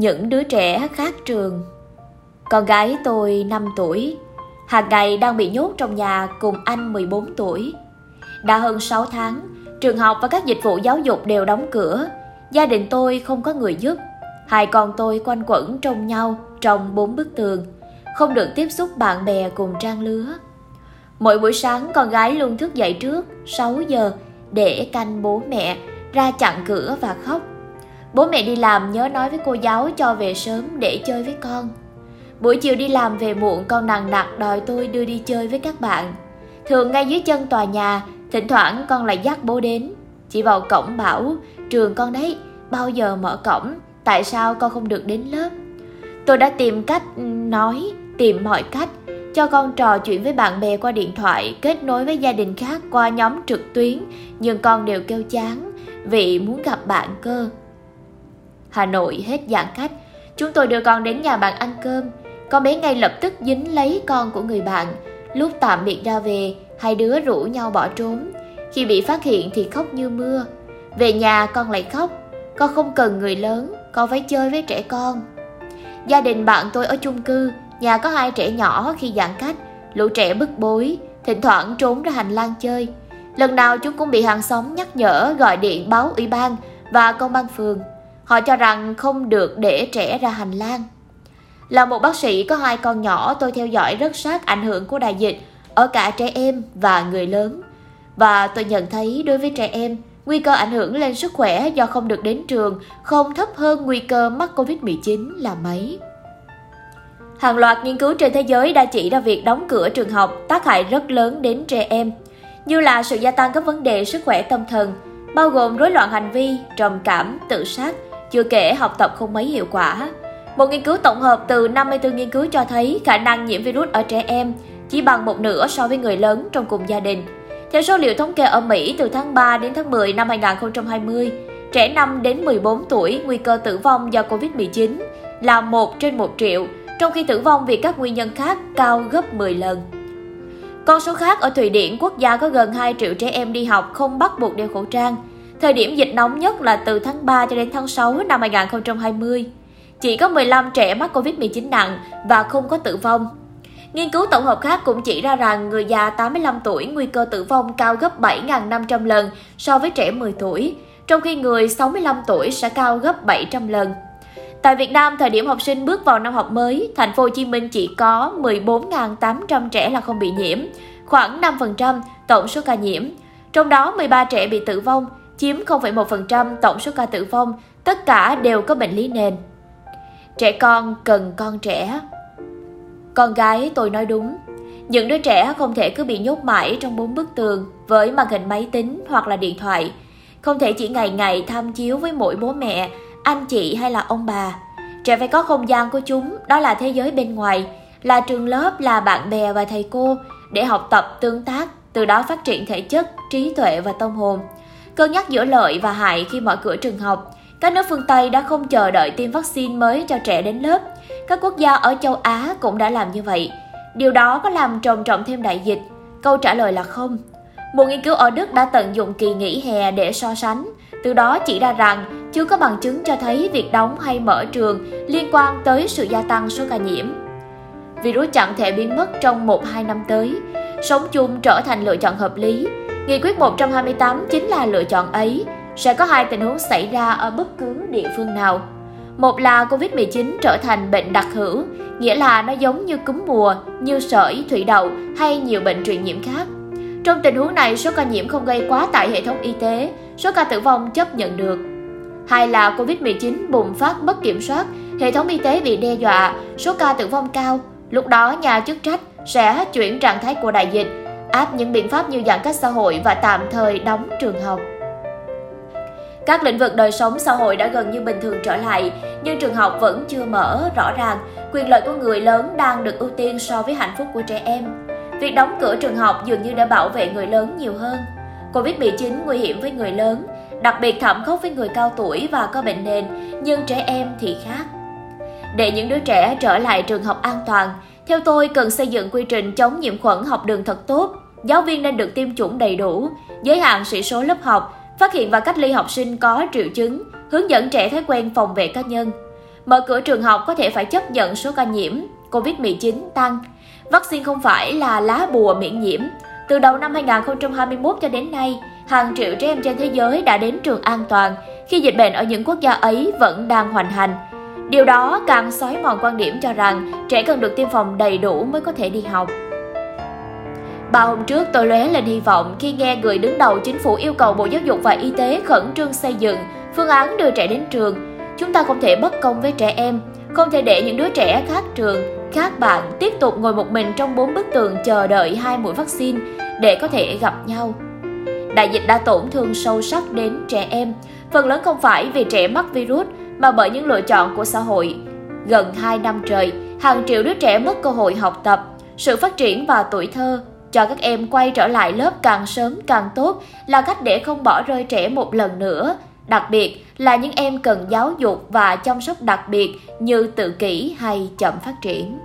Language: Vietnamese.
những đứa trẻ khác trường. Con gái tôi 5 tuổi, hàng ngày đang bị nhốt trong nhà cùng anh 14 tuổi. Đã hơn 6 tháng, trường học và các dịch vụ giáo dục đều đóng cửa. Gia đình tôi không có người giúp. Hai con tôi quanh quẩn trong nhau trong bốn bức tường, không được tiếp xúc bạn bè cùng trang lứa. Mỗi buổi sáng con gái luôn thức dậy trước 6 giờ để canh bố mẹ ra chặn cửa và khóc. Bố mẹ đi làm nhớ nói với cô giáo cho về sớm để chơi với con. Buổi chiều đi làm về muộn con nặng nặc đòi tôi đưa đi chơi với các bạn. Thường ngay dưới chân tòa nhà, thỉnh thoảng con lại dắt bố đến. Chỉ vào cổng bảo, trường con đấy, bao giờ mở cổng, tại sao con không được đến lớp? Tôi đã tìm cách nói, tìm mọi cách cho con trò chuyện với bạn bè qua điện thoại, kết nối với gia đình khác qua nhóm trực tuyến, nhưng con đều kêu chán vì muốn gặp bạn cơ. Hà Nội hết giãn cách, chúng tôi đưa con đến nhà bạn ăn cơm. Con bé ngay lập tức dính lấy con của người bạn. Lúc tạm biệt ra về, hai đứa rủ nhau bỏ trốn. Khi bị phát hiện thì khóc như mưa. Về nhà con lại khóc. Con không cần người lớn, con phải chơi với trẻ con. Gia đình bạn tôi ở chung cư, nhà có hai trẻ nhỏ khi giãn cách. Lũ trẻ bức bối, thỉnh thoảng trốn ra hành lang chơi. Lần nào chúng cũng bị hàng xóm nhắc nhở gọi điện báo ủy ban và công an phường. Họ cho rằng không được để trẻ ra hành lang. Là một bác sĩ có hai con nhỏ tôi theo dõi rất sát ảnh hưởng của đại dịch ở cả trẻ em và người lớn. Và tôi nhận thấy đối với trẻ em, nguy cơ ảnh hưởng lên sức khỏe do không được đến trường không thấp hơn nguy cơ mắc Covid-19 là mấy. Hàng loạt nghiên cứu trên thế giới đã chỉ ra việc đóng cửa trường học tác hại rất lớn đến trẻ em, như là sự gia tăng các vấn đề sức khỏe tâm thần, bao gồm rối loạn hành vi, trầm cảm, tự sát, chưa kể học tập không mấy hiệu quả. Một nghiên cứu tổng hợp từ 54 nghiên cứu cho thấy khả năng nhiễm virus ở trẻ em chỉ bằng một nửa so với người lớn trong cùng gia đình. Theo số liệu thống kê ở Mỹ từ tháng 3 đến tháng 10 năm 2020, trẻ 5 đến 14 tuổi nguy cơ tử vong do Covid-19 là 1 trên 1 triệu, trong khi tử vong vì các nguyên nhân khác cao gấp 10 lần. Con số khác ở Thụy Điển, quốc gia có gần 2 triệu trẻ em đi học không bắt buộc đeo khẩu trang. Thời điểm dịch nóng nhất là từ tháng 3 cho đến tháng 6 năm 2020. Chỉ có 15 trẻ mắc Covid-19 nặng và không có tử vong. Nghiên cứu tổng hợp khác cũng chỉ ra rằng người già 85 tuổi nguy cơ tử vong cao gấp 7.500 lần so với trẻ 10 tuổi, trong khi người 65 tuổi sẽ cao gấp 700 lần. Tại Việt Nam, thời điểm học sinh bước vào năm học mới, thành phố Hồ Chí Minh chỉ có 14.800 trẻ là không bị nhiễm, khoảng 5% tổng số ca nhiễm. Trong đó 13 trẻ bị tử vong, chiếm 0,1% tổng số ca tử vong, tất cả đều có bệnh lý nền. Trẻ con cần con trẻ. Con gái tôi nói đúng, những đứa trẻ không thể cứ bị nhốt mãi trong bốn bức tường với màn hình máy tính hoặc là điện thoại. Không thể chỉ ngày ngày tham chiếu với mỗi bố mẹ, anh chị hay là ông bà. Trẻ phải có không gian của chúng, đó là thế giới bên ngoài, là trường lớp, là bạn bè và thầy cô để học tập tương tác, từ đó phát triển thể chất, trí tuệ và tâm hồn. Cân nhắc giữa lợi và hại khi mở cửa trường học, các nước phương Tây đã không chờ đợi tiêm vaccine mới cho trẻ đến lớp. Các quốc gia ở châu Á cũng đã làm như vậy. Điều đó có làm trầm trọng thêm đại dịch? Câu trả lời là không. Một nghiên cứu ở Đức đã tận dụng kỳ nghỉ hè để so sánh, từ đó chỉ ra rằng chưa có bằng chứng cho thấy việc đóng hay mở trường liên quan tới sự gia tăng số ca nhiễm. Virus chẳng thể biến mất trong 1-2 năm tới. Sống chung trở thành lựa chọn hợp lý. Nghị quyết 128 chính là lựa chọn ấy. Sẽ có hai tình huống xảy ra ở bất cứ địa phương nào. Một là Covid-19 trở thành bệnh đặc hữu, nghĩa là nó giống như cúm mùa, như sởi, thủy đậu hay nhiều bệnh truyền nhiễm khác. Trong tình huống này, số ca nhiễm không gây quá tải hệ thống y tế, số ca tử vong chấp nhận được. Hai là Covid-19 bùng phát mất kiểm soát, hệ thống y tế bị đe dọa, số ca tử vong cao. Lúc đó, nhà chức trách sẽ chuyển trạng thái của đại dịch, áp những biện pháp như giãn cách xã hội và tạm thời đóng trường học. Các lĩnh vực đời sống xã hội đã gần như bình thường trở lại, nhưng trường học vẫn chưa mở rõ ràng. Quyền lợi của người lớn đang được ưu tiên so với hạnh phúc của trẻ em. Việc đóng cửa trường học dường như đã bảo vệ người lớn nhiều hơn. Covid-19 nguy hiểm với người lớn, đặc biệt thảm khốc với người cao tuổi và có bệnh nền, nhưng trẻ em thì khác. Để những đứa trẻ trở lại trường học an toàn, theo tôi cần xây dựng quy trình chống nhiễm khuẩn học đường thật tốt. Giáo viên nên được tiêm chủng đầy đủ, giới hạn sĩ số lớp học, phát hiện và cách ly học sinh có triệu chứng, hướng dẫn trẻ thói quen phòng vệ cá nhân. mở cửa trường học có thể phải chấp nhận số ca nhiễm COVID-19 tăng. Vaccine không phải là lá bùa miễn nhiễm. Từ đầu năm 2021 cho đến nay, hàng triệu trẻ em trên thế giới đã đến trường an toàn khi dịch bệnh ở những quốc gia ấy vẫn đang hoành hành. Điều đó càng xói mòn quan điểm cho rằng trẻ cần được tiêm phòng đầy đủ mới có thể đi học. Ba hôm trước tôi lóe lên hy vọng khi nghe người đứng đầu chính phủ yêu cầu Bộ Giáo dục và Y tế khẩn trương xây dựng phương án đưa trẻ đến trường. Chúng ta không thể bất công với trẻ em, không thể để những đứa trẻ khác trường, khác bạn tiếp tục ngồi một mình trong bốn bức tường chờ đợi hai mũi vaccine để có thể gặp nhau. Đại dịch đã tổn thương sâu sắc đến trẻ em, phần lớn không phải vì trẻ mắc virus mà bởi những lựa chọn của xã hội. Gần 2 năm trời, hàng triệu đứa trẻ mất cơ hội học tập, sự phát triển và tuổi thơ cho các em quay trở lại lớp càng sớm càng tốt là cách để không bỏ rơi trẻ một lần nữa, đặc biệt là những em cần giáo dục và chăm sóc đặc biệt như tự kỷ hay chậm phát triển.